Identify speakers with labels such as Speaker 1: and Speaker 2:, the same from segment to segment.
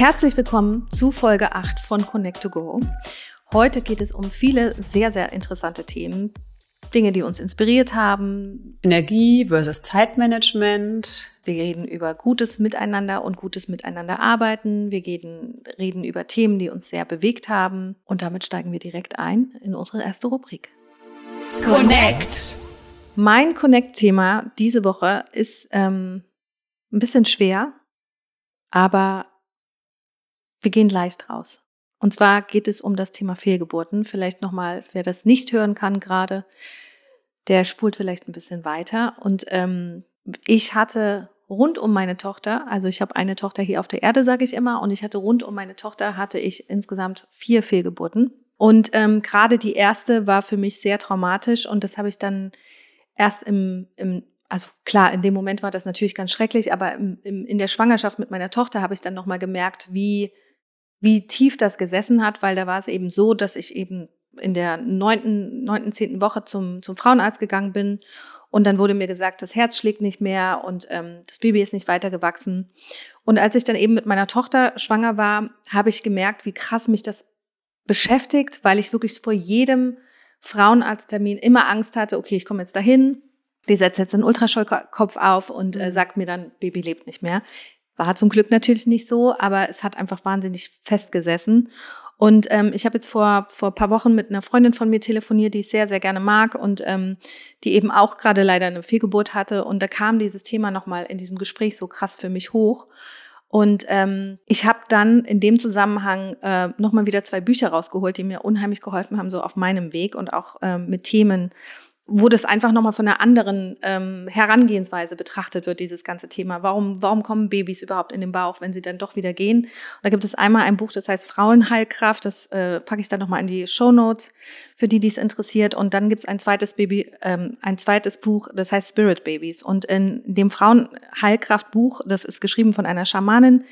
Speaker 1: Herzlich willkommen zu Folge 8 von Connect to Go. Heute geht es um viele sehr, sehr interessante Themen. Dinge, die uns inspiriert haben.
Speaker 2: Energie versus Zeitmanagement.
Speaker 1: Wir reden über gutes Miteinander und gutes Miteinander arbeiten. Wir reden, reden über Themen, die uns sehr bewegt haben. Und damit steigen wir direkt ein in unsere erste Rubrik. Connect. Mein Connect-Thema diese Woche ist ähm, ein bisschen schwer, aber wir gehen leicht raus. Und zwar geht es um das Thema Fehlgeburten. Vielleicht nochmal, wer das nicht hören kann gerade, der spult vielleicht ein bisschen weiter. Und ähm, ich hatte rund um meine Tochter, also ich habe eine Tochter hier auf der Erde, sage ich immer, und ich hatte rund um meine Tochter hatte ich insgesamt vier Fehlgeburten. Und ähm, gerade die erste war für mich sehr traumatisch und das habe ich dann erst im, im also klar, in dem Moment war das natürlich ganz schrecklich, aber im, im, in der Schwangerschaft mit meiner Tochter habe ich dann nochmal gemerkt, wie wie tief das gesessen hat, weil da war es eben so, dass ich eben in der neunten, neunten, zehnten Woche zum, zum Frauenarzt gegangen bin und dann wurde mir gesagt, das Herz schlägt nicht mehr und ähm, das Baby ist nicht weiter gewachsen. Und als ich dann eben mit meiner Tochter schwanger war, habe ich gemerkt, wie krass mich das beschäftigt, weil ich wirklich vor jedem Frauenarzttermin immer Angst hatte, okay, ich komme jetzt dahin, die setzt jetzt einen Ultraschallkopf auf und äh, mhm. sagt mir dann, Baby lebt nicht mehr. War zum Glück natürlich nicht so, aber es hat einfach wahnsinnig festgesessen. Und ähm, ich habe jetzt vor vor paar Wochen mit einer Freundin von mir telefoniert, die ich sehr sehr gerne mag und ähm, die eben auch gerade leider eine Fehlgeburt hatte. Und da kam dieses Thema nochmal in diesem Gespräch so krass für mich hoch. Und ähm, ich habe dann in dem Zusammenhang äh, nochmal wieder zwei Bücher rausgeholt, die mir unheimlich geholfen haben, so auf meinem Weg und auch ähm, mit Themen, wo das einfach nochmal von einer anderen ähm, Herangehensweise betrachtet wird, dieses ganze Thema. Warum, warum kommen Babys überhaupt in den Bauch, wenn sie dann doch wieder gehen? Und da gibt es einmal ein Buch, das heißt Frauenheilkraft, das äh, packe ich dann nochmal in die Show Notes für die, die es interessiert. Und dann gibt es ein zweites Baby, ähm, ein zweites Buch, das heißt Spirit Babies. Und in dem Frauenheilkraft-Buch, das ist geschrieben von einer Schamanin,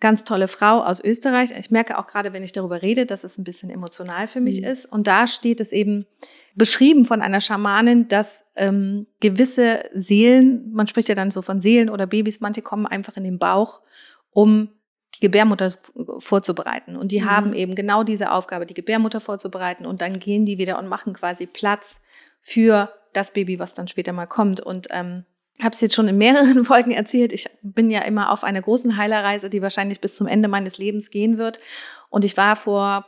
Speaker 1: ganz tolle Frau aus Österreich. Ich merke auch gerade, wenn ich darüber rede, dass es ein bisschen emotional für mich mhm. ist. Und da steht es eben beschrieben von einer Schamanin, dass ähm, gewisse Seelen, man spricht ja dann so von Seelen oder Babys, manche kommen einfach in den Bauch, um die Gebärmutter vorzubereiten. Und die mhm. haben eben genau diese Aufgabe, die Gebärmutter vorzubereiten. Und dann gehen die wieder und machen quasi Platz für das Baby, was dann später mal kommt. Und ähm, habe es jetzt schon in mehreren Folgen erzählt. Ich bin ja immer auf einer großen Heilerreise, die wahrscheinlich bis zum Ende meines Lebens gehen wird. Und ich war vor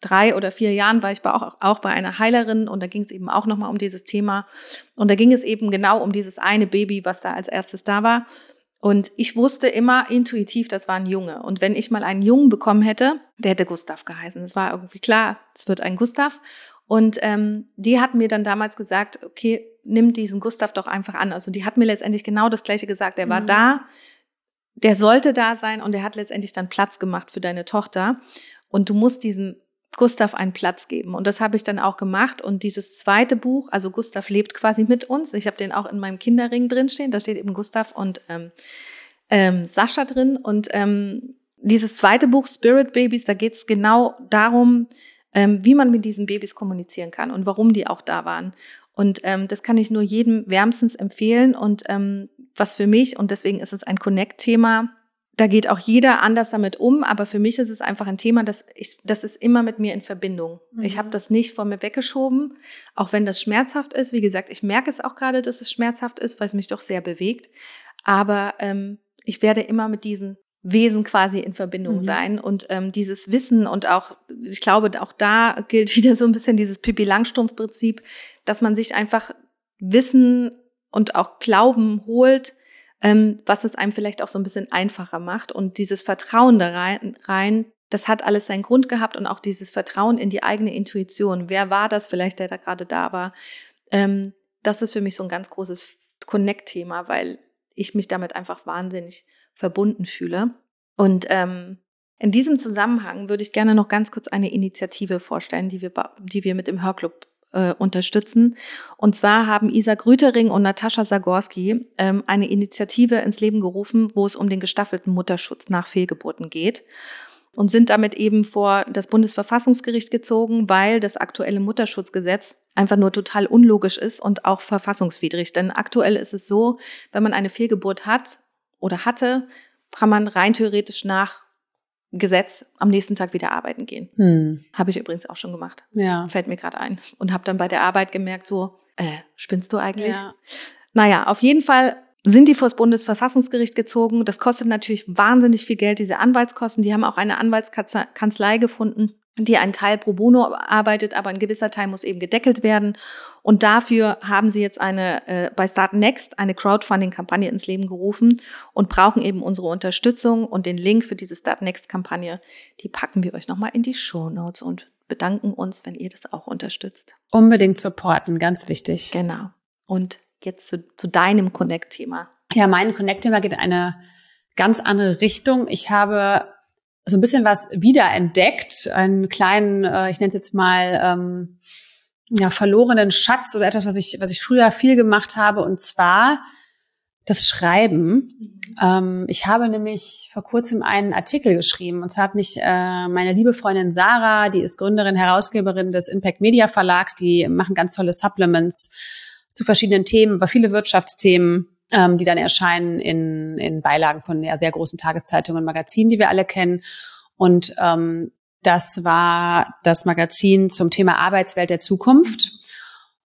Speaker 1: drei oder vier Jahren war ich auch, auch bei einer Heilerin und da ging es eben auch nochmal um dieses Thema. Und da ging es eben genau um dieses eine Baby, was da als erstes da war. Und ich wusste immer intuitiv, das war ein Junge. Und wenn ich mal einen Jungen bekommen hätte, der hätte Gustav geheißen. Es war irgendwie klar, es wird ein Gustav. Und ähm, die hat mir dann damals gesagt, okay, nimm diesen Gustav doch einfach an. Also die hat mir letztendlich genau das gleiche gesagt. Er war mhm. da, der sollte da sein und er hat letztendlich dann Platz gemacht für deine Tochter. Und du musst diesem Gustav einen Platz geben. Und das habe ich dann auch gemacht. Und dieses zweite Buch, also Gustav lebt quasi mit uns. Ich habe den auch in meinem Kinderring drinstehen. Da steht eben Gustav und ähm, ähm, Sascha drin. Und ähm, dieses zweite Buch, Spirit Babies, da geht es genau darum, ähm, wie man mit diesen Babys kommunizieren kann und warum die auch da waren. Und ähm, das kann ich nur jedem wärmstens empfehlen. Und ähm, was für mich, und deswegen ist es ein Connect-Thema, da geht auch jeder anders damit um, aber für mich ist es einfach ein Thema, das, ich, das ist immer mit mir in Verbindung. Mhm. Ich habe das nicht vor mir weggeschoben, auch wenn das schmerzhaft ist. Wie gesagt, ich merke es auch gerade, dass es schmerzhaft ist, weil es mich doch sehr bewegt. Aber ähm, ich werde immer mit diesen Wesen quasi in Verbindung mhm. sein und ähm, dieses Wissen und auch, ich glaube, auch da gilt wieder so ein bisschen dieses Pippi Langstrumpf-Prinzip, dass man sich einfach Wissen und auch Glauben holt, ähm, was es einem vielleicht auch so ein bisschen einfacher macht. Und dieses Vertrauen da rein, rein, das hat alles seinen Grund gehabt und auch dieses Vertrauen in die eigene Intuition. Wer war das vielleicht, der da gerade da war? Ähm, das ist für mich so ein ganz großes Connect-Thema, weil ich mich damit einfach wahnsinnig verbunden fühle. Und ähm, in diesem Zusammenhang würde ich gerne noch ganz kurz eine Initiative vorstellen, die wir, die wir mit dem Hörclub äh, unterstützen. Und zwar haben Isa Grütering und Natascha Zagorski ähm, eine Initiative ins Leben gerufen, wo es um den gestaffelten Mutterschutz nach Fehlgeburten geht und sind damit eben vor das Bundesverfassungsgericht gezogen, weil das aktuelle Mutterschutzgesetz einfach nur total unlogisch ist und auch verfassungswidrig. Denn aktuell ist es so, wenn man eine Fehlgeburt hat oder hatte, kann man rein theoretisch nach Gesetz am nächsten Tag wieder arbeiten gehen.
Speaker 2: Hm.
Speaker 1: Habe ich übrigens auch schon gemacht.
Speaker 2: Ja.
Speaker 1: Fällt mir gerade ein. Und habe dann bei der Arbeit gemerkt, so, äh, spinnst du eigentlich?
Speaker 2: Ja.
Speaker 1: Naja, auf jeden Fall sind die vor das Bundesverfassungsgericht gezogen. Das kostet natürlich wahnsinnig viel Geld, diese Anwaltskosten. Die haben auch eine Anwaltskanzlei gefunden, die einen Teil pro bono arbeitet, aber ein gewisser Teil muss eben gedeckelt werden. Und dafür haben sie jetzt eine äh, bei Start Next eine Crowdfunding-Kampagne ins Leben gerufen und brauchen eben unsere Unterstützung und den Link für diese Start Next-Kampagne, die packen wir euch nochmal in die Show Notes und bedanken uns, wenn ihr das auch unterstützt.
Speaker 2: Unbedingt supporten, ganz wichtig.
Speaker 1: Genau. Und jetzt zu, zu deinem Connect-Thema.
Speaker 2: Ja, mein Connect-Thema geht in eine ganz andere Richtung. Ich habe so ein bisschen was wiederentdeckt, einen kleinen, äh, ich nenne es jetzt mal, ähm, ja, verlorenen Schatz oder etwas, was ich, was ich früher viel gemacht habe, und zwar das Schreiben. Mhm. Ähm, ich habe nämlich vor kurzem einen Artikel geschrieben, und zwar hat mich äh, meine liebe Freundin Sarah, die ist Gründerin, Herausgeberin des Impact Media Verlags, die machen ganz tolle Supplements zu verschiedenen Themen, über viele Wirtschaftsthemen ähm, die dann erscheinen in, in Beilagen von ja, sehr großen Tageszeitungen und Magazinen, die wir alle kennen. Und ähm, das war das Magazin zum Thema Arbeitswelt der Zukunft.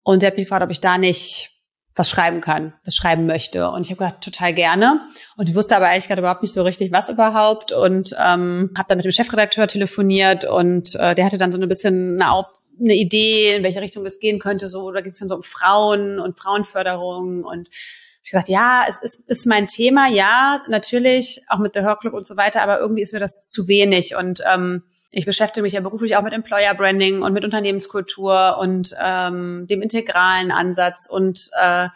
Speaker 2: Und der hat mich gefragt, ob ich da nicht was schreiben kann, was schreiben möchte. Und ich habe gesagt, total gerne. Und ich wusste aber ehrlich gesagt überhaupt nicht so richtig, was überhaupt. Und ähm, habe dann mit dem Chefredakteur telefoniert und äh, der hatte dann so ein bisschen eine, eine Idee, in welche Richtung es gehen könnte. So, da ging es dann so um Frauen und Frauenförderung und ich gesagt, ja, es ist, ist mein Thema, ja, natürlich, auch mit der Hörclub und so weiter, aber irgendwie ist mir das zu wenig. Und ähm, ich beschäftige mich ja beruflich auch mit Employer Branding und mit Unternehmenskultur und ähm, dem integralen Ansatz und äh,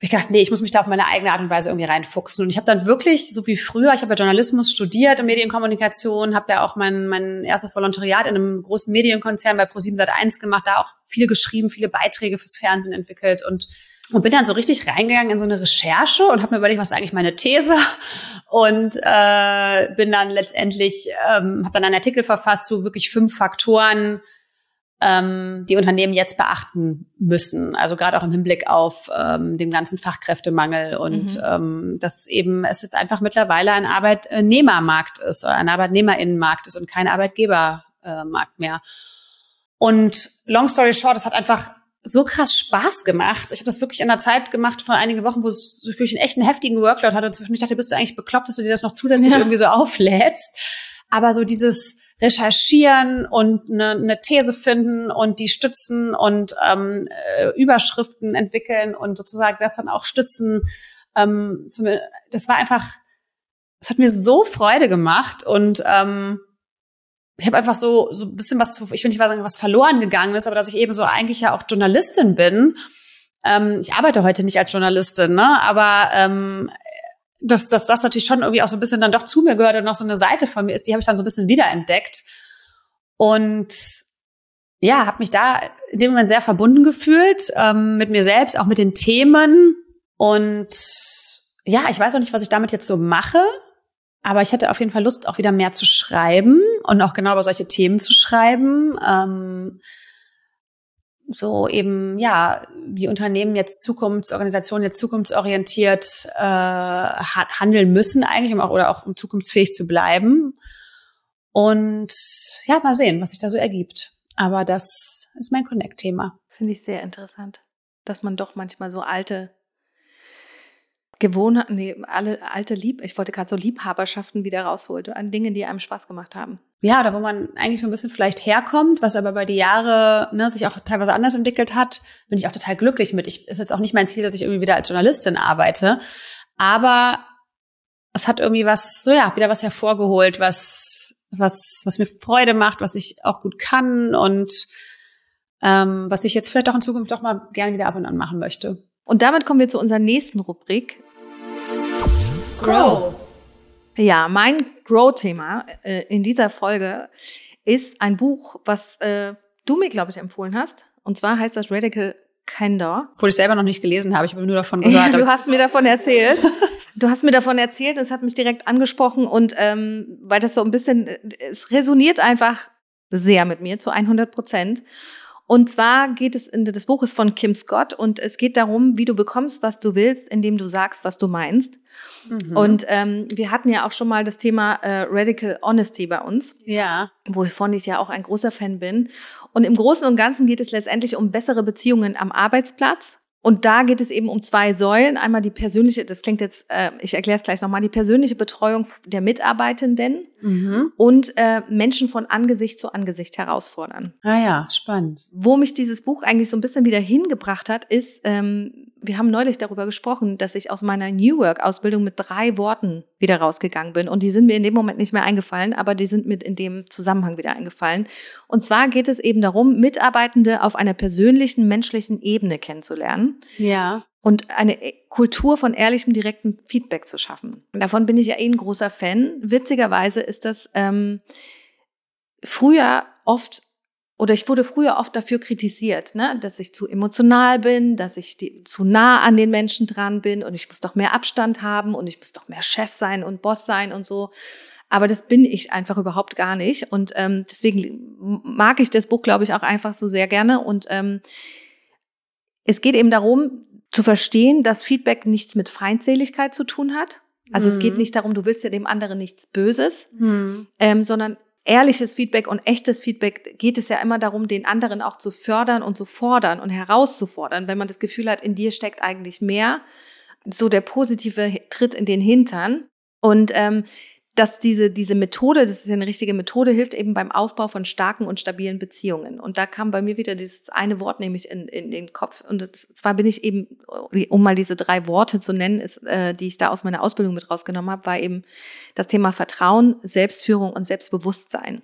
Speaker 2: ich dachte, nee, ich muss mich da auf meine eigene Art und Weise irgendwie reinfuchsen. Und ich habe dann wirklich, so wie früher, ich habe ja Journalismus studiert und Medienkommunikation, habe ja auch mein, mein erstes Volontariat in einem großen Medienkonzern bei Pro7 Sat1 gemacht, da auch viel geschrieben, viele Beiträge fürs Fernsehen entwickelt und und bin dann so richtig reingegangen in so eine Recherche und habe mir überlegt, was ist eigentlich meine These und äh, bin dann letztendlich ähm, habe dann einen Artikel verfasst zu wirklich fünf Faktoren, ähm, die Unternehmen jetzt beachten müssen. Also gerade auch im Hinblick auf ähm, den ganzen Fachkräftemangel und mhm. ähm, dass eben es jetzt einfach mittlerweile ein Arbeitnehmermarkt ist oder ein Arbeitnehmerinnenmarkt ist und kein Arbeitgebermarkt mehr. Und long story short, es hat einfach so krass Spaß gemacht. Ich habe das wirklich in einer Zeit gemacht von einigen Wochen, wo es so für einen echten heftigen Workload hatte. Und zwischendurch dachte, bist du eigentlich bekloppt, dass du dir das noch zusätzlich ja. irgendwie so auflädst. Aber so dieses Recherchieren und eine, eine These finden und die stützen und ähm, äh, Überschriften entwickeln und sozusagen das dann auch stützen. Ähm, das war einfach, das hat mir so Freude gemacht und ähm, ich habe einfach so so ein bisschen was, ich will nicht mal sagen, was verloren gegangen ist, aber dass ich eben so eigentlich ja auch Journalistin bin. Ähm, ich arbeite heute nicht als Journalistin, ne? aber ähm, dass, dass das natürlich schon irgendwie auch so ein bisschen dann doch zu mir gehört und noch so eine Seite von mir ist, die habe ich dann so ein bisschen wiederentdeckt. Und ja, habe mich da in dem Moment sehr verbunden gefühlt ähm, mit mir selbst, auch mit den Themen. Und ja, ich weiß auch nicht, was ich damit jetzt so mache. Aber ich hätte auf jeden Fall Lust, auch wieder mehr zu schreiben und auch genau über solche Themen zu schreiben. Ähm, so eben, ja, wie Unternehmen jetzt Zukunftsorganisationen jetzt zukunftsorientiert äh, handeln müssen eigentlich, um auch, oder auch um zukunftsfähig zu bleiben. Und ja, mal sehen, was sich da so ergibt. Aber das ist mein Connect-Thema.
Speaker 1: Finde ich sehr interessant, dass man doch manchmal so alte Gewohnheiten, nee, alle alte Lieb, ich wollte gerade so Liebhaberschaften wieder rausholte an Dingen, die einem Spaß gemacht haben.
Speaker 2: Ja, oder wo man eigentlich so ein bisschen vielleicht herkommt, was aber bei die Jahre ne, sich auch teilweise anders entwickelt hat, bin ich auch total glücklich mit. Ich ist jetzt auch nicht mein Ziel, dass ich irgendwie wieder als Journalistin arbeite, aber es hat irgendwie was, so ja, wieder was hervorgeholt, was was was mir Freude macht, was ich auch gut kann und ähm, was ich jetzt vielleicht auch in Zukunft doch mal gerne wieder ab und an machen möchte.
Speaker 1: Und damit kommen wir zu unserer nächsten Rubrik, Grow. Ja, mein Grow-Thema äh, in dieser Folge ist ein Buch, was äh, du mir, glaube ich, empfohlen hast. Und zwar heißt das Radical Candor.
Speaker 2: Obwohl ich selber noch nicht gelesen habe, ich habe nur davon gehört.
Speaker 1: du hast mir davon erzählt. Du hast mir davon erzählt, es hat mich direkt angesprochen und ähm, weil das so ein bisschen, es resoniert einfach sehr mit mir zu 100 Prozent. Und zwar geht es in das Buch ist von Kim Scott und es geht darum, wie du bekommst, was du willst, indem du sagst, was du meinst. Mhm. Und ähm, wir hatten ja auch schon mal das Thema äh, Radical Honesty bei uns.
Speaker 2: Ja.
Speaker 1: Wovon ich ja auch ein großer Fan bin. Und im Großen und Ganzen geht es letztendlich um bessere Beziehungen am Arbeitsplatz und da geht es eben um zwei Säulen. Einmal die persönliche, das klingt jetzt, äh, ich erkläre es gleich nochmal, die persönliche Betreuung der Mitarbeitenden mhm. und äh, Menschen von Angesicht zu Angesicht herausfordern.
Speaker 2: Ah ja, spannend.
Speaker 1: Wo mich dieses Buch eigentlich so ein bisschen wieder hingebracht hat, ist, ähm, wir haben neulich darüber gesprochen, dass ich aus meiner New Work-Ausbildung mit drei Worten wieder rausgegangen bin. Und die sind mir in dem Moment nicht mehr eingefallen, aber die sind mir in dem Zusammenhang wieder eingefallen. Und zwar geht es eben darum, Mitarbeitende auf einer persönlichen, menschlichen Ebene kennenzulernen.
Speaker 2: Ja.
Speaker 1: Und eine Kultur von ehrlichem, direktem Feedback zu schaffen. Davon bin ich ja eh ein großer Fan. Witzigerweise ist das ähm, früher oft oder ich wurde früher oft dafür kritisiert, ne, dass ich zu emotional bin, dass ich die, zu nah an den Menschen dran bin und ich muss doch mehr Abstand haben und ich muss doch mehr Chef sein und Boss sein und so. Aber das bin ich einfach überhaupt gar nicht. Und ähm, deswegen mag ich das Buch, glaube ich, auch einfach so sehr gerne. Und ähm, es geht eben darum, zu verstehen, dass Feedback nichts mit Feindseligkeit zu tun hat. Also mhm. es geht mhm. nicht darum, du willst ja dem anderen nichts Böses, mhm. ähm, sondern ehrliches Feedback und echtes Feedback geht es ja immer darum, den anderen auch zu fördern und zu fordern und herauszufordern, wenn man das Gefühl hat, in dir steckt eigentlich mehr. So der positive Tritt in den Hintern. Und ähm, dass diese, diese Methode, das ist ja eine richtige Methode, hilft eben beim Aufbau von starken und stabilen Beziehungen. Und da kam bei mir wieder dieses eine Wort nämlich in, in den Kopf. Und zwar bin ich eben, um mal diese drei Worte zu nennen, ist, äh, die ich da aus meiner Ausbildung mit rausgenommen habe, war eben das Thema Vertrauen, Selbstführung und Selbstbewusstsein.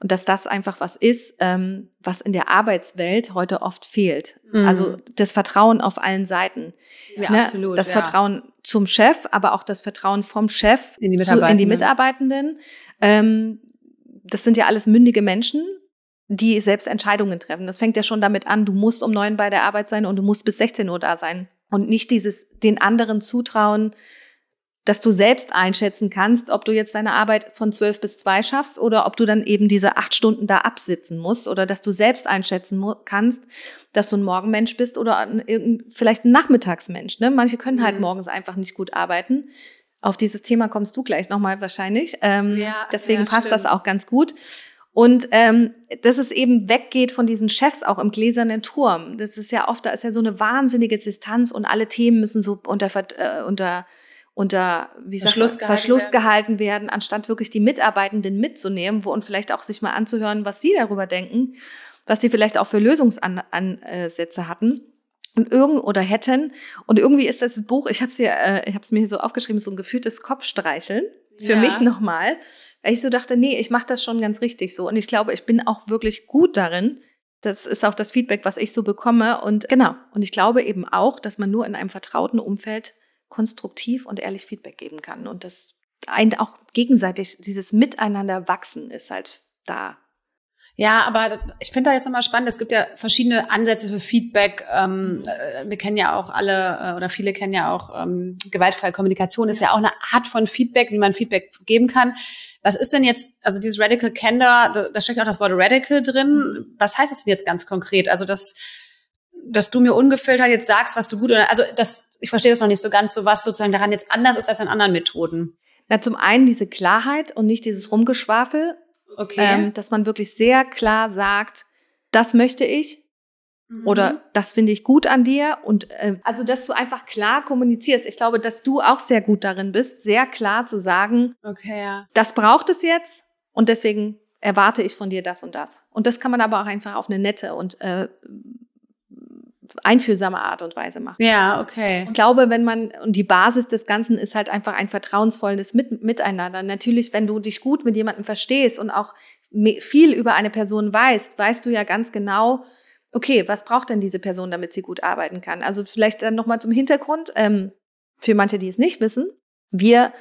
Speaker 1: Und dass das einfach was ist, ähm, was in der Arbeitswelt heute oft fehlt. Mhm. Also das Vertrauen auf allen Seiten. Ja, ne? absolut. Das ja. Vertrauen zum Chef, aber auch das Vertrauen vom Chef
Speaker 2: in die Mitarbeitenden. Zu,
Speaker 1: in die Mitarbeitenden. Ähm, das sind ja alles mündige Menschen, die selbst Entscheidungen treffen. Das fängt ja schon damit an, du musst um neun bei der Arbeit sein und du musst bis 16 Uhr da sein. Und nicht dieses den anderen zutrauen, dass du selbst einschätzen kannst, ob du jetzt deine Arbeit von zwölf bis zwei schaffst oder ob du dann eben diese acht Stunden da absitzen musst oder dass du selbst einschätzen kannst, dass du ein Morgenmensch bist oder ein, vielleicht ein Nachmittagsmensch. Ne? Manche können halt mhm. morgens einfach nicht gut arbeiten. Auf dieses Thema kommst du gleich nochmal wahrscheinlich. Ähm, ja, deswegen ja, passt stimmt. das auch ganz gut. Und ähm, dass es eben weggeht von diesen Chefs auch im gläsernen Turm. Das ist ja oft, da ist ja so eine wahnsinnige Distanz und alle Themen müssen so unter, äh, unter unter wie Verschluss, sagt, gehalten, Verschluss werden. gehalten werden, anstatt wirklich die Mitarbeitenden mitzunehmen wo, und vielleicht auch sich mal anzuhören, was sie darüber denken, was sie vielleicht auch für Lösungsansätze hatten und irgend oder hätten. Und irgendwie ist das Buch, ich habe es äh, ich es mir hier so aufgeschrieben, so ein gefühltes Kopfstreicheln für ja. mich nochmal, weil ich so dachte, nee, ich mache das schon ganz richtig so und ich glaube, ich bin auch wirklich gut darin. Das ist auch das Feedback, was ich so bekomme und genau. Und ich glaube eben auch, dass man nur in einem vertrauten Umfeld konstruktiv und ehrlich Feedback geben kann. Und das ein, auch gegenseitig dieses Miteinander wachsen ist halt da.
Speaker 2: Ja, aber ich finde da jetzt nochmal spannend. Es gibt ja verschiedene Ansätze für Feedback. Ähm, äh, wir kennen ja auch alle äh, oder viele kennen ja auch ähm, gewaltfreie Kommunikation ist ja. ja auch eine Art von Feedback, wie man Feedback geben kann. Was ist denn jetzt, also dieses Radical Candor, da, da steckt auch das Wort Radical drin. Was heißt das denn jetzt ganz konkret? Also dass, dass du mir ungefiltert jetzt sagst, was du gut oder also das ich verstehe das noch nicht so ganz, so was sozusagen daran jetzt anders ist als an anderen Methoden.
Speaker 1: Na, zum einen diese Klarheit und nicht dieses Rumgeschwafel. Okay. Ähm, dass man wirklich sehr klar sagt, das möchte ich mhm. oder das finde ich gut an dir. Und äh, also, dass du einfach klar kommunizierst. Ich glaube, dass du auch sehr gut darin bist, sehr klar zu sagen,
Speaker 2: okay, ja.
Speaker 1: das braucht es jetzt und deswegen erwarte ich von dir das und das. Und das kann man aber auch einfach auf eine nette und äh, einfühlsame Art und Weise machen.
Speaker 2: Ja, okay.
Speaker 1: Ich glaube, wenn man, und die Basis des Ganzen ist halt einfach ein vertrauensvolles Mit Miteinander. Natürlich, wenn du dich gut mit jemandem verstehst und auch viel über eine Person weißt, weißt du ja ganz genau, okay, was braucht denn diese Person, damit sie gut arbeiten kann? Also vielleicht dann nochmal zum Hintergrund, ähm, für manche, die es nicht wissen. Wir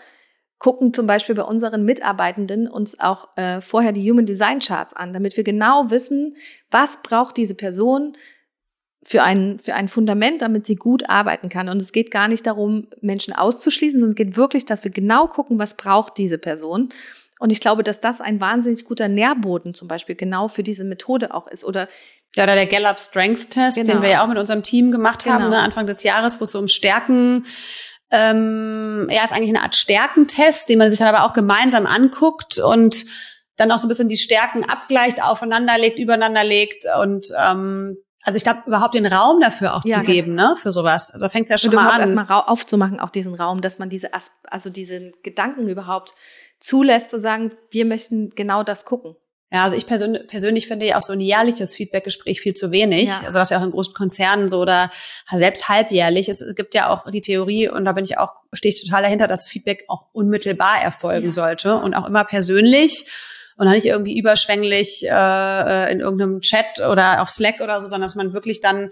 Speaker 1: gucken zum Beispiel bei unseren Mitarbeitenden uns auch äh, vorher die Human Design Charts an, damit wir genau wissen, was braucht diese Person, für ein, für ein Fundament, damit sie gut arbeiten kann. Und es geht gar nicht darum, Menschen auszuschließen, sondern es geht wirklich, dass wir genau gucken, was braucht diese Person. Und ich glaube, dass das ein wahnsinnig guter Nährboden zum Beispiel genau für diese Methode auch ist. Oder
Speaker 2: Ja, oder der Gallup Strengths Test, genau. den wir ja auch mit unserem Team gemacht genau. haben, ne, Anfang des Jahres, wo es so um Stärken ähm, ja, ist eigentlich eine Art Stärkentest, den man sich dann aber auch gemeinsam anguckt und dann auch so ein bisschen die Stärken abgleicht, aufeinander legt, übereinander legt und ähm, also ich glaube, überhaupt den Raum dafür auch ja, zu geben, genau. ne, für sowas. Also fängt es ja schon mal an.
Speaker 1: erstmal aufzumachen, auch diesen Raum, dass man diese, also diesen Gedanken überhaupt zulässt, zu sagen, wir möchten genau das gucken.
Speaker 2: Ja, also ich persönlich, persönlich finde ja auch so ein jährliches Feedbackgespräch viel zu wenig. Ja. Also was ja auch in großen Konzernen so oder selbst halbjährlich. Es gibt ja auch die Theorie, und da bin ich auch, stehe ich total dahinter, dass Feedback auch unmittelbar erfolgen ja. sollte und auch immer persönlich und nicht irgendwie überschwänglich äh, äh, in irgendeinem Chat oder auf Slack oder so, sondern dass man wirklich dann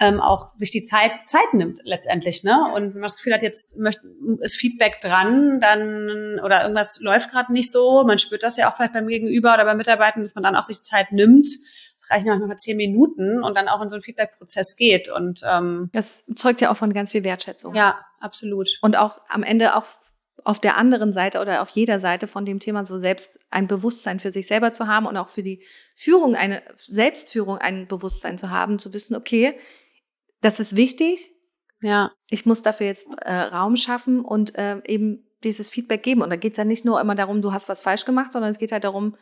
Speaker 2: ähm, auch sich die Zeit Zeit nimmt letztendlich, ne? Und wenn man das Gefühl hat, jetzt möchte, ist Feedback dran, dann oder irgendwas läuft gerade nicht so, man spürt das ja auch vielleicht beim Gegenüber oder bei Mitarbeitern, dass man dann auch sich Zeit nimmt. Es reichen manchmal zehn Minuten und dann auch in so einen Feedback-Prozess geht. Und ähm,
Speaker 1: das zeugt ja auch von ganz viel Wertschätzung.
Speaker 2: Ja, absolut.
Speaker 1: Und auch am Ende auch auf der anderen Seite oder auf jeder Seite von dem Thema so selbst ein Bewusstsein für sich selber zu haben und auch für die Führung, eine Selbstführung ein Bewusstsein zu haben, zu wissen, okay, das ist wichtig.
Speaker 2: Ja.
Speaker 1: Ich muss dafür jetzt äh, Raum schaffen und äh, eben dieses Feedback geben. Und da geht es ja nicht nur immer darum, du hast was falsch gemacht, sondern es geht halt darum,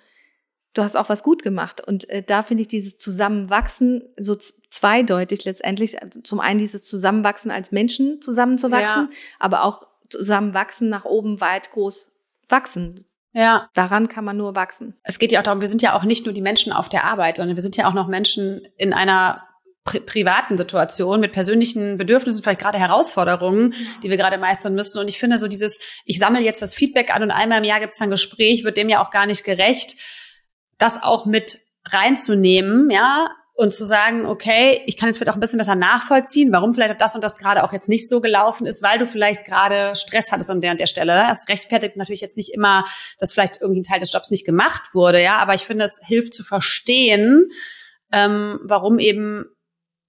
Speaker 1: du hast auch was gut gemacht. Und äh, da finde ich dieses Zusammenwachsen so zweideutig letztendlich. Also zum einen dieses Zusammenwachsen als Menschen zusammenzuwachsen, ja. aber auch zusammenwachsen, nach oben weit groß wachsen.
Speaker 2: Ja.
Speaker 1: Daran kann man nur wachsen.
Speaker 2: Es geht ja auch darum, wir sind ja auch nicht nur die Menschen auf der Arbeit, sondern wir sind ja auch noch Menschen in einer pri privaten Situation mit persönlichen Bedürfnissen, vielleicht gerade Herausforderungen, die wir gerade meistern müssen. Und ich finde so dieses, ich sammle jetzt das Feedback an und einmal im Jahr gibt es ein Gespräch, wird dem ja auch gar nicht gerecht, das auch mit reinzunehmen, ja, und zu sagen, okay, ich kann jetzt vielleicht auch ein bisschen besser nachvollziehen, warum vielleicht das und das gerade auch jetzt nicht so gelaufen ist, weil du vielleicht gerade Stress hattest an der und der Stelle. Das rechtfertigt natürlich jetzt nicht immer, dass vielleicht irgendwie ein Teil des Jobs nicht gemacht wurde, ja, aber ich finde, es hilft zu verstehen, ähm, warum eben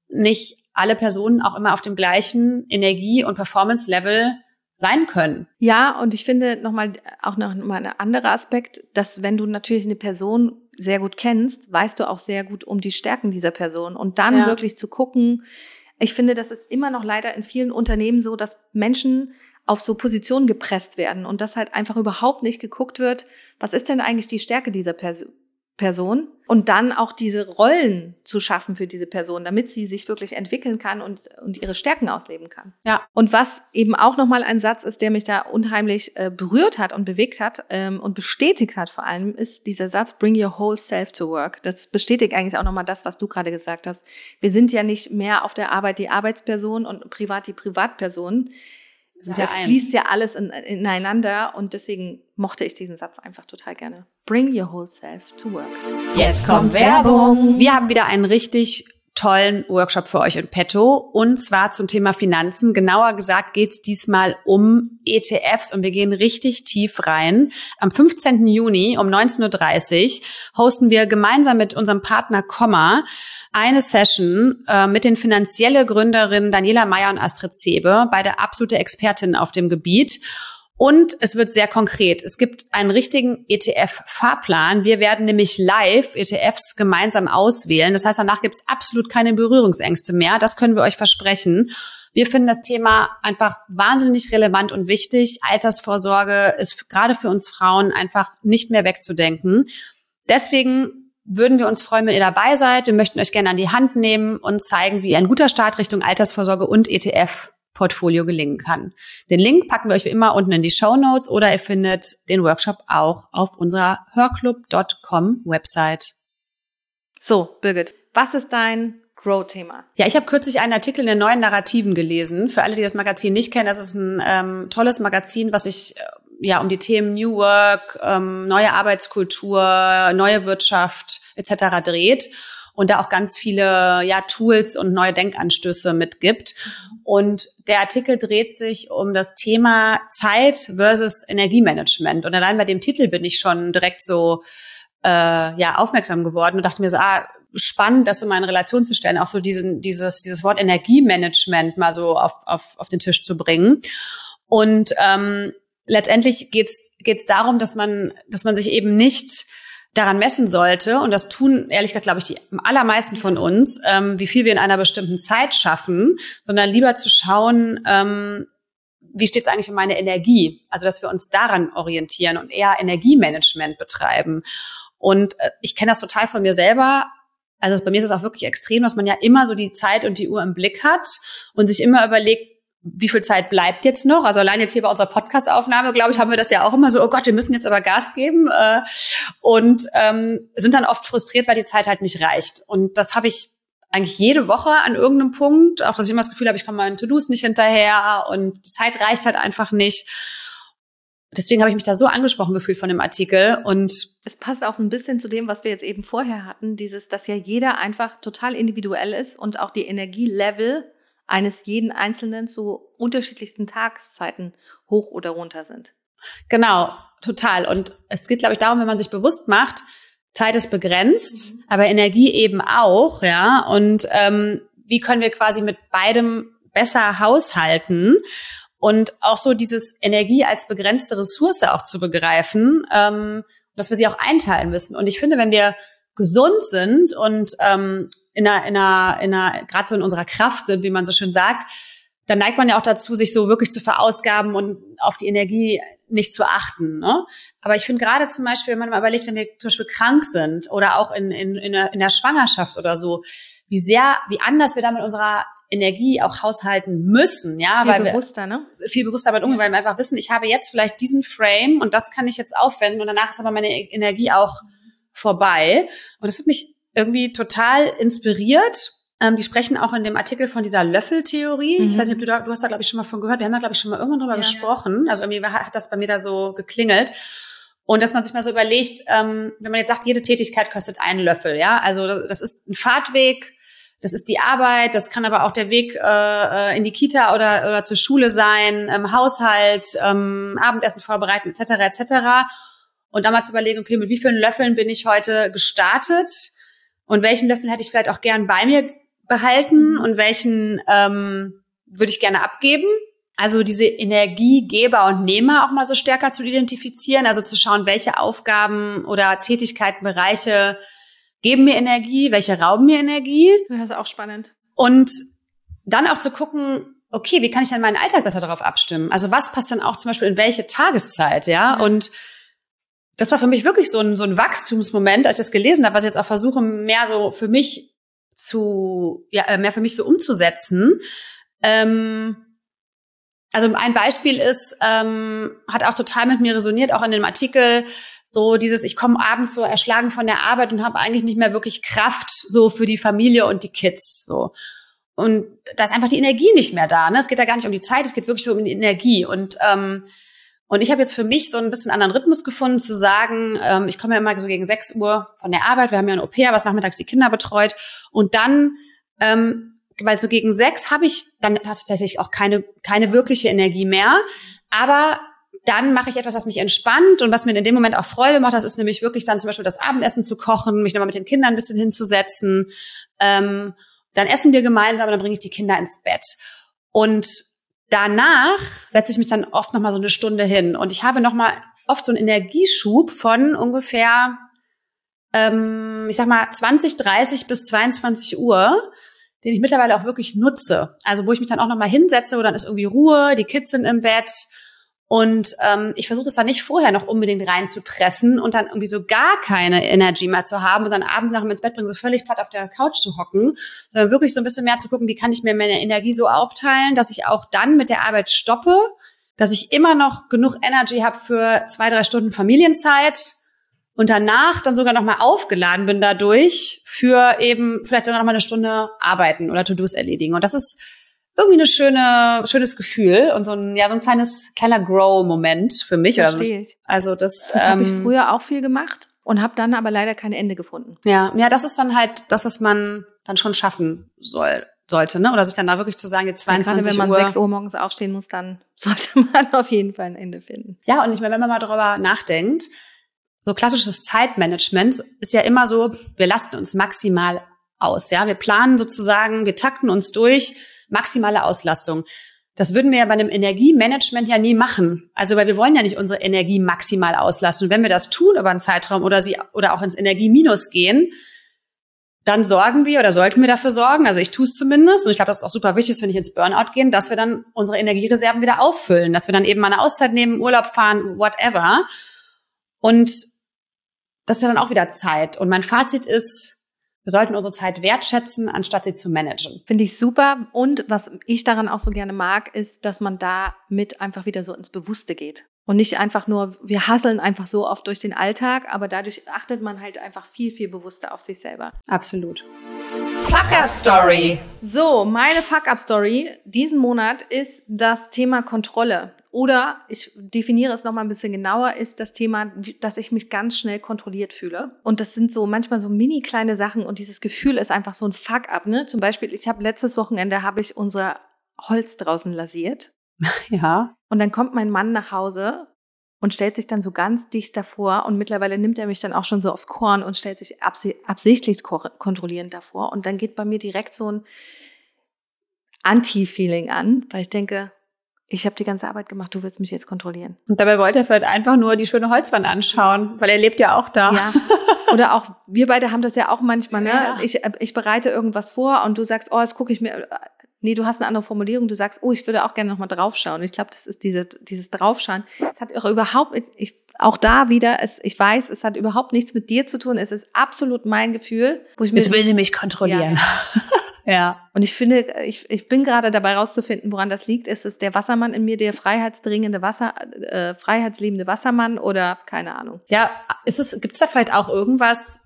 Speaker 2: nicht alle Personen auch immer auf dem gleichen Energie- und Performance-Level sein können.
Speaker 1: Ja, und ich finde nochmal auch noch mal ein anderer Aspekt, dass wenn du natürlich eine Person sehr gut kennst, weißt du auch sehr gut um die Stärken dieser Person und dann ja. wirklich zu gucken. Ich finde, das ist immer noch leider in vielen Unternehmen so, dass Menschen auf so Positionen gepresst werden und dass halt einfach überhaupt nicht geguckt wird, was ist denn eigentlich die Stärke dieser Person? Person und dann auch diese Rollen zu schaffen für diese Person, damit sie sich wirklich entwickeln kann und, und ihre Stärken ausleben kann.
Speaker 2: Ja.
Speaker 1: Und was eben auch nochmal ein Satz ist, der mich da unheimlich äh, berührt hat und bewegt hat ähm, und bestätigt hat vor allem, ist dieser Satz, bring your whole self to work. Das bestätigt eigentlich auch nochmal das, was du gerade gesagt hast. Wir sind ja nicht mehr auf der Arbeit die Arbeitsperson und privat die Privatperson. Ja, es fließt ja alles in, ineinander und deswegen mochte ich diesen Satz einfach total gerne. Bring your whole self to work.
Speaker 2: Jetzt kommt Werbung. Wir haben wieder einen richtig tollen Workshop für euch in petto und zwar zum Thema Finanzen. Genauer gesagt geht es diesmal um ETFs und wir gehen richtig tief rein. Am 15. Juni um 19.30 Uhr hosten wir gemeinsam mit unserem Partner Komma eine Session äh, mit den finanzielle Gründerinnen Daniela Meyer und Astrid Zebe, beide absolute Expertinnen auf dem Gebiet. Und es wird sehr konkret. Es gibt einen richtigen ETF-Fahrplan. Wir werden nämlich live ETFs gemeinsam auswählen. Das heißt, danach gibt es absolut keine Berührungsängste mehr. Das können wir euch versprechen. Wir finden das Thema einfach wahnsinnig relevant und wichtig. Altersvorsorge ist gerade für uns Frauen einfach nicht mehr wegzudenken. Deswegen würden wir uns freuen, wenn ihr dabei seid. Wir möchten euch gerne an die Hand nehmen und zeigen, wie ein guter Start Richtung Altersvorsorge und ETF Portfolio gelingen kann. Den Link packen wir euch wie immer unten in die Show Notes oder ihr findet den Workshop auch auf unserer hörclub.com Website.
Speaker 1: So, Birgit, was ist dein Grow-Thema?
Speaker 2: Ja, ich habe kürzlich einen Artikel in den neuen Narrativen gelesen. Für alle, die das Magazin nicht kennen, das ist ein ähm, tolles Magazin, was sich äh, ja um die Themen New Work, ähm, neue Arbeitskultur, neue Wirtschaft etc. dreht und da auch ganz viele ja, Tools und neue Denkanstöße mitgibt. Und der Artikel dreht sich um das Thema Zeit versus Energiemanagement. Und allein bei dem Titel bin ich schon direkt so äh, ja aufmerksam geworden und dachte mir so, ah, spannend, das so mal in Relation zu stellen, auch so diesen, dieses, dieses Wort Energiemanagement mal so auf, auf, auf den Tisch zu bringen. Und ähm, letztendlich geht's geht's darum, dass man, dass man sich eben nicht daran messen sollte, und das tun ehrlich gesagt, glaube ich, die allermeisten von uns, ähm, wie viel wir in einer bestimmten Zeit schaffen, sondern lieber zu schauen, ähm, wie steht es eigentlich um meine Energie? Also, dass wir uns daran orientieren und eher Energiemanagement betreiben. Und äh, ich kenne das total von mir selber. Also bei mir ist es auch wirklich extrem, dass man ja immer so die Zeit und die Uhr im Blick hat und sich immer überlegt, wie viel Zeit bleibt jetzt noch? Also allein jetzt hier bei unserer Podcast-Aufnahme, glaube ich, haben wir das ja auch immer so, oh Gott, wir müssen jetzt aber Gas geben äh, und ähm, sind dann oft frustriert, weil die Zeit halt nicht reicht. Und das habe ich eigentlich jede Woche an irgendeinem Punkt, auch dass ich immer das Gefühl habe, ich komme meinen To-Dos nicht hinterher und die Zeit reicht halt einfach nicht. Deswegen habe ich mich da so angesprochen gefühlt von dem Artikel und
Speaker 1: es passt auch so ein bisschen zu dem, was wir jetzt eben vorher hatten, dieses, dass ja jeder einfach total individuell ist und auch die Energielevel eines jeden Einzelnen zu unterschiedlichsten Tageszeiten hoch oder runter sind.
Speaker 2: Genau, total. Und es geht, glaube ich, darum, wenn man sich bewusst macht, Zeit ist begrenzt, mhm. aber Energie eben auch, ja. Und ähm, wie können wir quasi mit beidem besser haushalten und auch so dieses Energie als begrenzte Ressource auch zu begreifen, ähm, dass wir sie auch einteilen müssen. Und ich finde, wenn wir gesund sind und ähm, in einer, in einer, in einer gerade so in unserer Kraft sind, wie man so schön sagt, dann neigt man ja auch dazu, sich so wirklich zu verausgaben und auf die Energie nicht zu achten. Ne? Aber ich finde gerade zum Beispiel, wenn man mal überlegt, wenn wir zum Beispiel krank sind oder auch in, in, in, der, in der Schwangerschaft oder so, wie sehr, wie anders wir da mit unserer Energie auch haushalten müssen, ja,
Speaker 1: viel
Speaker 2: weil
Speaker 1: bewusster,
Speaker 2: wir,
Speaker 1: ne?
Speaker 2: Viel bewusster damit umgehen, weil wir einfach wissen, ich habe jetzt vielleicht diesen Frame und das kann ich jetzt aufwenden und danach ist aber meine Energie auch vorbei. Und das hat mich irgendwie total inspiriert. Ähm, die sprechen auch in dem Artikel von dieser Löffeltheorie. Mhm. Ich weiß nicht, ob du, da, du hast da, glaube ich, schon mal von gehört. Wir haben da, glaube ich, schon mal irgendwann drüber ja. gesprochen. Also irgendwie hat das bei mir da so geklingelt. Und dass man sich mal so überlegt, ähm, wenn man jetzt sagt, jede Tätigkeit kostet einen Löffel, ja, also das, das ist ein Fahrtweg, das ist die Arbeit, das kann aber auch der Weg äh, äh in die Kita oder, oder zur Schule sein, ähm, Haushalt, ähm, Abendessen vorbereiten, etc. etc. Und dann mal zu überlegen, okay, mit wie vielen Löffeln bin ich heute gestartet? Und welchen Löffel hätte ich vielleicht auch gern bei mir behalten und welchen ähm, würde ich gerne abgeben? Also diese Energiegeber und Nehmer auch mal so stärker zu identifizieren, also zu schauen, welche Aufgaben oder Tätigkeiten, Bereiche geben mir Energie, welche rauben mir Energie.
Speaker 1: Das ist auch spannend.
Speaker 2: Und dann auch zu gucken, okay, wie kann ich denn meinen Alltag besser darauf abstimmen? Also was passt dann auch zum Beispiel in welche Tageszeit, ja? Und das war für mich wirklich so ein, so ein Wachstumsmoment, als ich das gelesen habe, was ich jetzt auch versuche, mehr so für mich zu, ja, äh, mehr für mich so umzusetzen. Ähm, also ein Beispiel ist, ähm, hat auch total mit mir resoniert, auch in dem Artikel, so dieses, ich komme abends so erschlagen von der Arbeit und habe eigentlich nicht mehr wirklich Kraft so für die Familie und die Kids. So. Und da ist einfach die Energie nicht mehr da. Ne? Es geht da gar nicht um die Zeit, es geht wirklich so um die Energie. Und ähm, und ich habe jetzt für mich so ein bisschen anderen Rhythmus gefunden, zu sagen, ähm, ich komme ja immer so gegen 6 Uhr von der Arbeit, wir haben ja ein Au-pair, was nachmittags die Kinder betreut. Und dann, ähm, weil so gegen sechs habe ich dann tatsächlich auch keine, keine wirkliche Energie mehr. Aber dann mache ich etwas, was mich entspannt und was mir in dem Moment auch Freude macht. Das ist nämlich wirklich dann zum Beispiel das Abendessen zu kochen, mich nochmal mit den Kindern ein bisschen hinzusetzen. Ähm, dann essen wir gemeinsam und dann bringe ich die Kinder ins Bett. Und danach setze ich mich dann oft noch mal so eine Stunde hin und ich habe noch mal oft so einen Energieschub von ungefähr, ähm, ich sag mal 20, 30 bis 22 Uhr, den ich mittlerweile auch wirklich nutze. Also wo ich mich dann auch noch mal hinsetze, wo dann ist irgendwie Ruhe, die Kids sind im Bett und ähm, ich versuche das dann nicht vorher noch unbedingt reinzupressen und dann irgendwie so gar keine Energy mehr zu haben und dann abends nach dem ins Bett bringen, so völlig platt auf der Couch zu hocken, sondern wirklich so ein bisschen mehr zu gucken, wie kann ich mir meine Energie so aufteilen, dass ich auch dann mit der Arbeit stoppe, dass ich immer noch genug Energy habe für zwei, drei Stunden Familienzeit und danach dann sogar nochmal aufgeladen bin dadurch für eben vielleicht dann noch mal eine Stunde arbeiten oder To-Dos erledigen. Und das ist irgendwie eine schöne, schönes Gefühl und so ein, ja, so ein kleines, kleiner Grow-Moment für mich.
Speaker 1: Verstehe ich.
Speaker 2: Also das,
Speaker 1: das ähm, habe ich früher auch viel gemacht und habe dann aber leider kein Ende gefunden.
Speaker 2: Ja, ja, das ist dann halt das, was man dann schon schaffen soll sollte, ne? Oder sich dann da wirklich zu sagen, jetzt 22
Speaker 1: ja, gerade wenn man
Speaker 2: Uhr.
Speaker 1: 6 Uhr morgens aufstehen muss, dann sollte man auf jeden Fall ein Ende finden.
Speaker 2: Ja, und ich meine, wenn man mal darüber nachdenkt, so klassisches Zeitmanagement ist ja immer so, wir lasten uns maximal aus, ja? Wir planen sozusagen, wir takten uns durch, maximale Auslastung. Das würden wir ja bei einem Energiemanagement ja nie machen. Also, weil wir wollen ja nicht unsere Energie maximal auslassen. Und wenn wir das tun über einen Zeitraum oder sie, oder auch ins Energieminus gehen, dann sorgen wir oder sollten wir dafür sorgen, also ich tue es zumindest, und ich glaube, das ist auch super wichtig, wenn ich ins Burnout gehen, dass wir dann unsere Energiereserven wieder auffüllen, dass wir dann eben mal eine Auszeit nehmen, Urlaub fahren, whatever. Und das ist ja dann auch wieder Zeit. Und mein Fazit ist, wir sollten unsere Zeit wertschätzen, anstatt sie zu managen.
Speaker 1: Finde ich super. Und was ich daran auch so gerne mag, ist, dass man da mit einfach wieder so ins Bewusste geht. Und nicht einfach nur, wir hasseln einfach so oft durch den Alltag, aber dadurch achtet man halt einfach viel, viel bewusster auf sich selber.
Speaker 2: Absolut.
Speaker 1: Fuck-up-Story. So, meine Fuck-up-Story diesen Monat ist das Thema Kontrolle. Oder ich definiere es nochmal ein bisschen genauer, ist das Thema, dass ich mich ganz schnell kontrolliert fühle. Und das sind so manchmal so mini kleine Sachen und dieses Gefühl ist einfach so ein Fuck-up. Ne? Zum Beispiel, ich habe letztes Wochenende habe ich unser Holz draußen lasiert.
Speaker 2: Ja.
Speaker 1: Und dann kommt mein Mann nach Hause und stellt sich dann so ganz dicht davor und mittlerweile nimmt er mich dann auch schon so aufs Korn und stellt sich absichtlich kontrollierend davor und dann geht bei mir direkt so ein Anti-Feeling an, weil ich denke, ich habe die ganze Arbeit gemacht, du willst mich jetzt kontrollieren.
Speaker 2: Und dabei wollte er vielleicht einfach nur die schöne Holzwand anschauen, weil er lebt ja auch da.
Speaker 1: Ja. Oder auch, wir beide haben das ja auch manchmal, ne? Ja. Ich, ich bereite irgendwas vor und du sagst, oh, jetzt gucke ich mir, nee, du hast eine andere Formulierung, du sagst, oh, ich würde auch gerne nochmal draufschauen. Ich glaube, das ist diese, dieses Draufschauen. Es hat auch überhaupt, ich, auch da wieder, es, ich weiß, es hat überhaupt nichts mit dir zu tun. Es ist absolut mein Gefühl,
Speaker 2: wo ich mir. Jetzt will sie mich kontrollieren.
Speaker 1: Ja. Ja. Und ich finde, ich, ich bin gerade dabei rauszufinden, woran das liegt. Ist es der Wassermann in mir, der freiheitsdringende Wasser, äh, freiheitsliebende Wassermann oder keine Ahnung?
Speaker 2: Ja, ist es, gibt's da vielleicht auch irgendwas,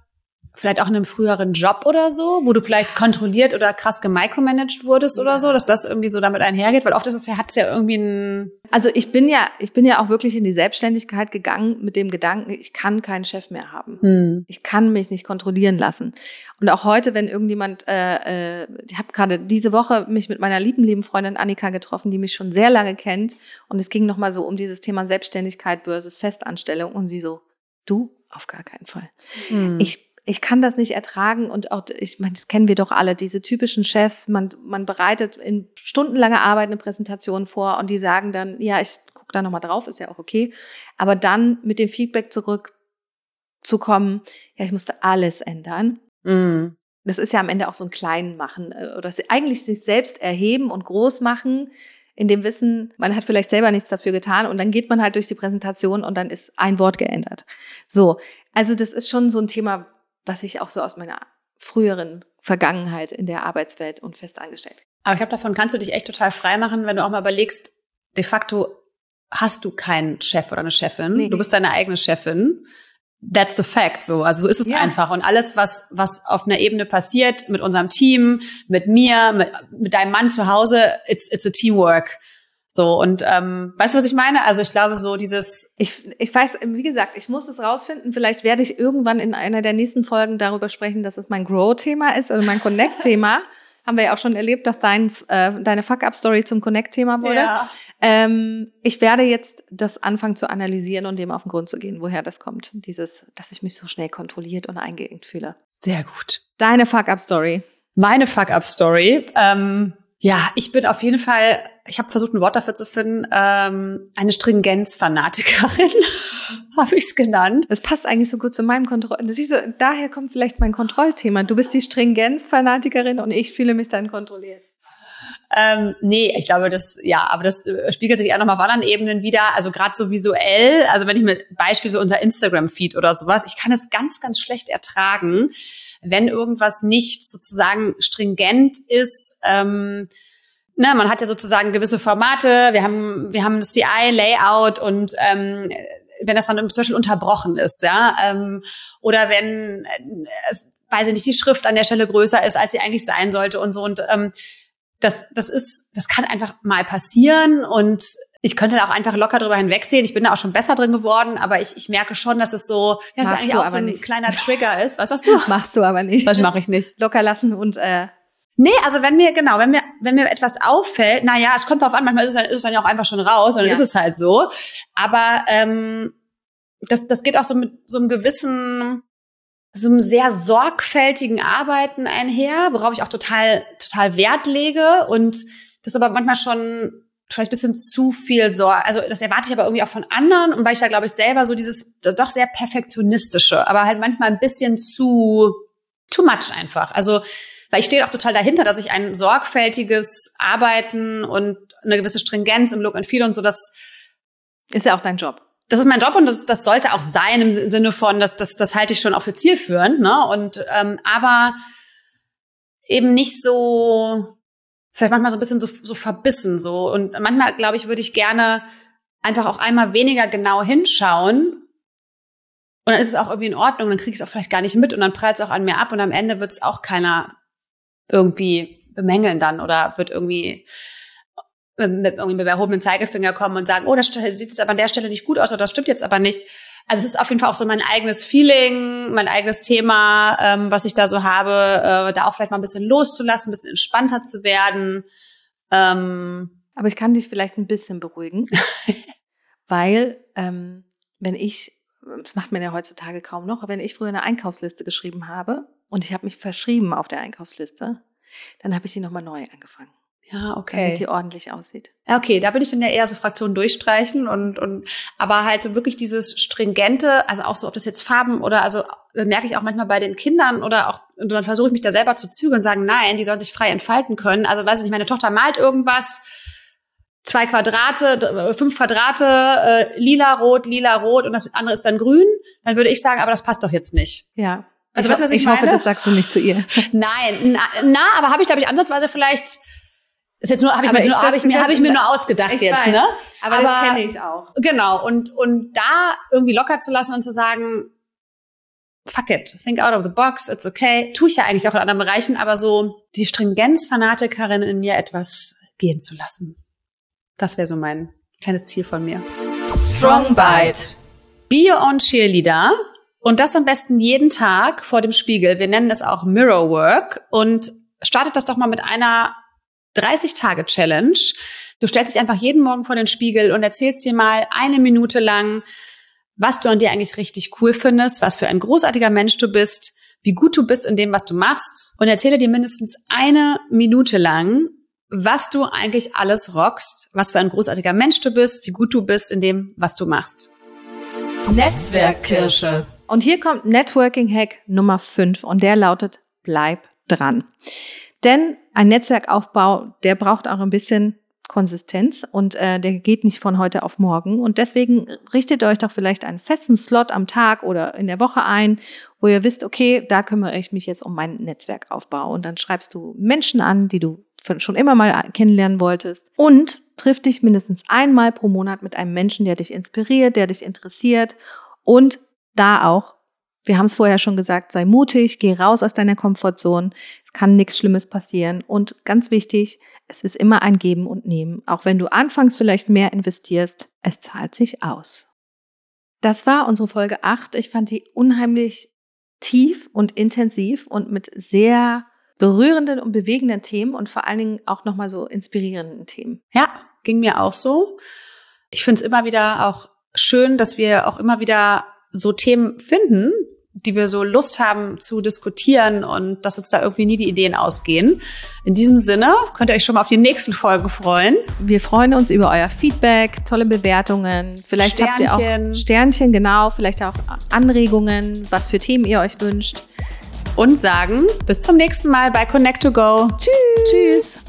Speaker 2: vielleicht auch in einem früheren Job oder so, wo du vielleicht kontrolliert oder krass gemicromanaged wurdest oder so, dass das irgendwie so damit einhergeht, weil oft ist es ja, hat's ja irgendwie ein
Speaker 1: Also ich bin ja, ich bin ja auch wirklich in die Selbstständigkeit gegangen mit dem Gedanken, ich kann keinen Chef mehr haben. Hm. Ich kann mich nicht kontrollieren lassen. Und auch heute, wenn irgendjemand, äh, äh, ich habe gerade diese Woche mich mit meiner lieben, lieben Freundin Annika getroffen, die mich schon sehr lange kennt. Und es ging nochmal so um dieses Thema Selbstständigkeit versus Festanstellung. Und sie so, du, auf gar keinen Fall. Hm. Ich ich kann das nicht ertragen und auch, ich meine, das kennen wir doch alle, diese typischen Chefs, man, man bereitet in stundenlanger Arbeit eine Präsentation vor und die sagen dann, ja, ich gucke da nochmal drauf, ist ja auch okay. Aber dann mit dem Feedback zurückzukommen, ja, ich musste alles ändern. Mm. Das ist ja am Ende auch so ein Klein machen äh, oder eigentlich sich selbst erheben und groß machen, in dem Wissen, man hat vielleicht selber nichts dafür getan und dann geht man halt durch die Präsentation und dann ist ein Wort geändert. So, also das ist schon so ein Thema, was ich auch so aus meiner früheren Vergangenheit in der Arbeitswelt und festangestellt.
Speaker 2: Aber ich glaube, davon kannst du dich echt total frei machen, wenn du auch mal überlegst, de facto hast du keinen Chef oder eine Chefin. Nee, du bist deine eigene Chefin. That's the fact, so. Also so ist es ja. einfach. Und alles, was, was auf einer Ebene passiert, mit unserem Team, mit mir, mit, mit deinem Mann zu Hause, it's, it's a teamwork. So, und ähm, weißt du, was ich meine? Also ich glaube, so dieses.
Speaker 1: Ich, ich weiß, wie gesagt, ich muss es rausfinden. Vielleicht werde ich irgendwann in einer der nächsten Folgen darüber sprechen, dass es mein Grow-Thema ist oder mein Connect-Thema. Haben wir ja auch schon erlebt, dass dein, äh, deine Fuck-Up-Story zum Connect-Thema wurde. Ja. Ähm, ich werde jetzt das anfangen zu analysieren und dem auf den Grund zu gehen, woher das kommt. Dieses, dass ich mich so schnell kontrolliert und eingeengt fühle.
Speaker 2: Sehr gut.
Speaker 1: Deine Fuck-Up-Story.
Speaker 2: Meine Fuck-Up-Story. Ähm ja, ich bin auf jeden Fall, ich habe versucht, ein Wort dafür zu finden, ähm, eine Stringenzfanatikerin, habe ich es genannt.
Speaker 1: Das passt eigentlich so gut zu meinem Kontroll. daher kommt vielleicht mein Kontrollthema. Du bist die Stringenzfanatikerin und ich fühle mich dann kontrolliert.
Speaker 2: Ähm, nee, ich glaube, das, ja, aber das äh, spiegelt sich auch nochmal auf anderen Ebenen wieder. Also gerade so visuell, also wenn ich mit Beispiel so unser Instagram-Feed oder sowas, ich kann es ganz, ganz schlecht ertragen, wenn irgendwas nicht sozusagen stringent ist, ähm, ne, man hat ja sozusagen gewisse Formate, wir haben, wir haben das CI-Layout und ähm, wenn das dann zum Beispiel unterbrochen ist, ja, ähm, oder wenn, äh, weiß ich nicht, die Schrift an der Stelle größer ist, als sie eigentlich sein sollte und so und ähm, das, das ist, das kann einfach mal passieren und ich könnte da auch einfach locker drüber hinwegsehen. Ich bin da auch schon besser drin geworden, aber ich, ich merke schon, dass es so, ja, das eigentlich auch so ein nicht. kleiner Trigger ist. Was sagst du?
Speaker 1: Machst du aber nicht.
Speaker 2: Was mache ich nicht?
Speaker 1: Locker lassen und äh
Speaker 2: Nee, also wenn mir, genau, wenn mir, wenn mir etwas auffällt, na ja, es kommt darauf an, manchmal ist es dann, ist es dann ja auch einfach schon raus, dann ja. ist es halt so. Aber ähm, das, das geht auch so mit so einem gewissen, so einem sehr sorgfältigen Arbeiten einher, worauf ich auch total, total Wert lege und das aber manchmal schon vielleicht ein bisschen zu viel Sorge. Also das erwarte ich aber irgendwie auch von anderen und weil ich da, glaube ich, selber so dieses doch sehr perfektionistische, aber halt manchmal ein bisschen zu too much einfach. Also weil ich stehe auch total dahinter, dass ich ein sorgfältiges Arbeiten und eine gewisse Stringenz im Look and Feel und so, das
Speaker 1: ist ja auch dein Job.
Speaker 2: Das ist mein Job und das, das sollte auch sein im Sinne von, dass das, das halte ich schon auch für zielführend, ne? Und ähm, aber eben nicht so vielleicht manchmal so ein bisschen so, so verbissen so. Und manchmal, glaube ich, würde ich gerne einfach auch einmal weniger genau hinschauen. Und dann ist es auch irgendwie in Ordnung, dann kriege ich es auch vielleicht gar nicht mit und dann prallt es auch an mir ab und am Ende wird es auch keiner irgendwie bemängeln dann oder wird irgendwie mit irgendwie mit erhobenen Zeigefinger kommen und sagen, oh, das sieht jetzt aber an der Stelle nicht gut aus oder das stimmt jetzt aber nicht. Also es ist auf jeden Fall auch so mein eigenes Feeling, mein eigenes Thema, ähm, was ich da so habe, äh, da auch vielleicht mal ein bisschen loszulassen, ein bisschen entspannter zu werden. Ähm.
Speaker 1: Aber ich kann dich vielleicht ein bisschen beruhigen, weil ähm, wenn ich, das macht man ja heutzutage kaum noch, wenn ich früher eine Einkaufsliste geschrieben habe und ich habe mich verschrieben auf der Einkaufsliste, dann habe ich sie nochmal neu angefangen.
Speaker 2: Ja, okay.
Speaker 1: Damit die ordentlich aussieht.
Speaker 2: Okay, da bin ich dann ja eher so Fraktionen durchstreichen und, und aber halt so wirklich dieses stringente, also auch so, ob das jetzt Farben oder also merke ich auch manchmal bei den Kindern oder auch, und dann versuche ich mich da selber zu zügeln und sagen, nein, die sollen sich frei entfalten können. Also weiß ich nicht, meine Tochter malt irgendwas, zwei Quadrate, fünf Quadrate, äh, lila, rot, lila, rot und das andere ist dann grün, dann würde ich sagen, aber das passt doch jetzt nicht.
Speaker 1: Ja. Also ich, was, was ich, ich hoffe, das sagst du nicht zu ihr.
Speaker 2: Nein, na, na aber habe ich, glaube ich, ansatzweise vielleicht ist jetzt nur, habe ich, mir, nur, hab ich, mir, hab ich mir nur ausgedacht jetzt, weiß, ne?
Speaker 1: Aber, aber das kenne ich auch.
Speaker 2: Genau. Und, und da irgendwie locker zu lassen und zu sagen, fuck it, think out of the box, it's okay. Tue ich ja eigentlich auch in anderen Bereichen, aber so die Stringenzfanatikerin in mir etwas gehen zu lassen. Das wäre so mein kleines Ziel von mir.
Speaker 3: Strong Bite.
Speaker 2: Be your own cheerleader. Und das am besten jeden Tag vor dem Spiegel. Wir nennen es auch Mirror Work. Und startet das doch mal mit einer 30-Tage-Challenge. Du stellst dich einfach jeden Morgen vor den Spiegel und erzählst dir mal eine Minute lang, was du an dir eigentlich richtig cool findest, was für ein großartiger Mensch du bist, wie gut du bist in dem, was du machst. Und erzähle dir mindestens eine Minute lang, was du eigentlich alles rockst, was für ein großartiger Mensch du bist, wie gut du bist in dem, was du machst.
Speaker 3: Netzwerkkirsche.
Speaker 1: Und hier kommt Networking Hack Nummer 5 und der lautet, bleib dran. Denn ein Netzwerkaufbau, der braucht auch ein bisschen Konsistenz und äh, der geht nicht von heute auf morgen. Und deswegen richtet euch doch vielleicht einen festen Slot am Tag oder in der Woche ein, wo ihr wisst, okay, da kümmere ich mich jetzt um meinen Netzwerkaufbau. Und dann schreibst du Menschen an, die du schon immer mal kennenlernen wolltest. Und triff dich mindestens einmal pro Monat mit einem Menschen, der dich inspiriert, der dich interessiert und da auch wir haben es vorher schon gesagt, sei mutig, geh raus aus deiner Komfortzone. Es kann nichts Schlimmes passieren. Und ganz wichtig, es ist immer ein Geben und Nehmen. Auch wenn du anfangs vielleicht mehr investierst, es zahlt sich aus. Das war unsere Folge 8. Ich fand die unheimlich tief und intensiv und mit sehr berührenden und bewegenden Themen und vor allen Dingen auch nochmal so inspirierenden Themen.
Speaker 2: Ja, ging mir auch so. Ich finde es immer wieder auch schön, dass wir auch immer wieder so Themen finden, die wir so Lust haben zu diskutieren und dass uns da irgendwie nie die Ideen ausgehen. In diesem Sinne könnt ihr euch schon mal auf die nächsten Folgen freuen.
Speaker 1: Wir freuen uns über euer Feedback, tolle Bewertungen. Vielleicht Sternchen. habt ihr auch Sternchen, genau, vielleicht auch Anregungen, was für Themen ihr euch wünscht.
Speaker 2: Und sagen bis zum nächsten Mal bei Connect to Go.
Speaker 1: Tschüss. Tschüss.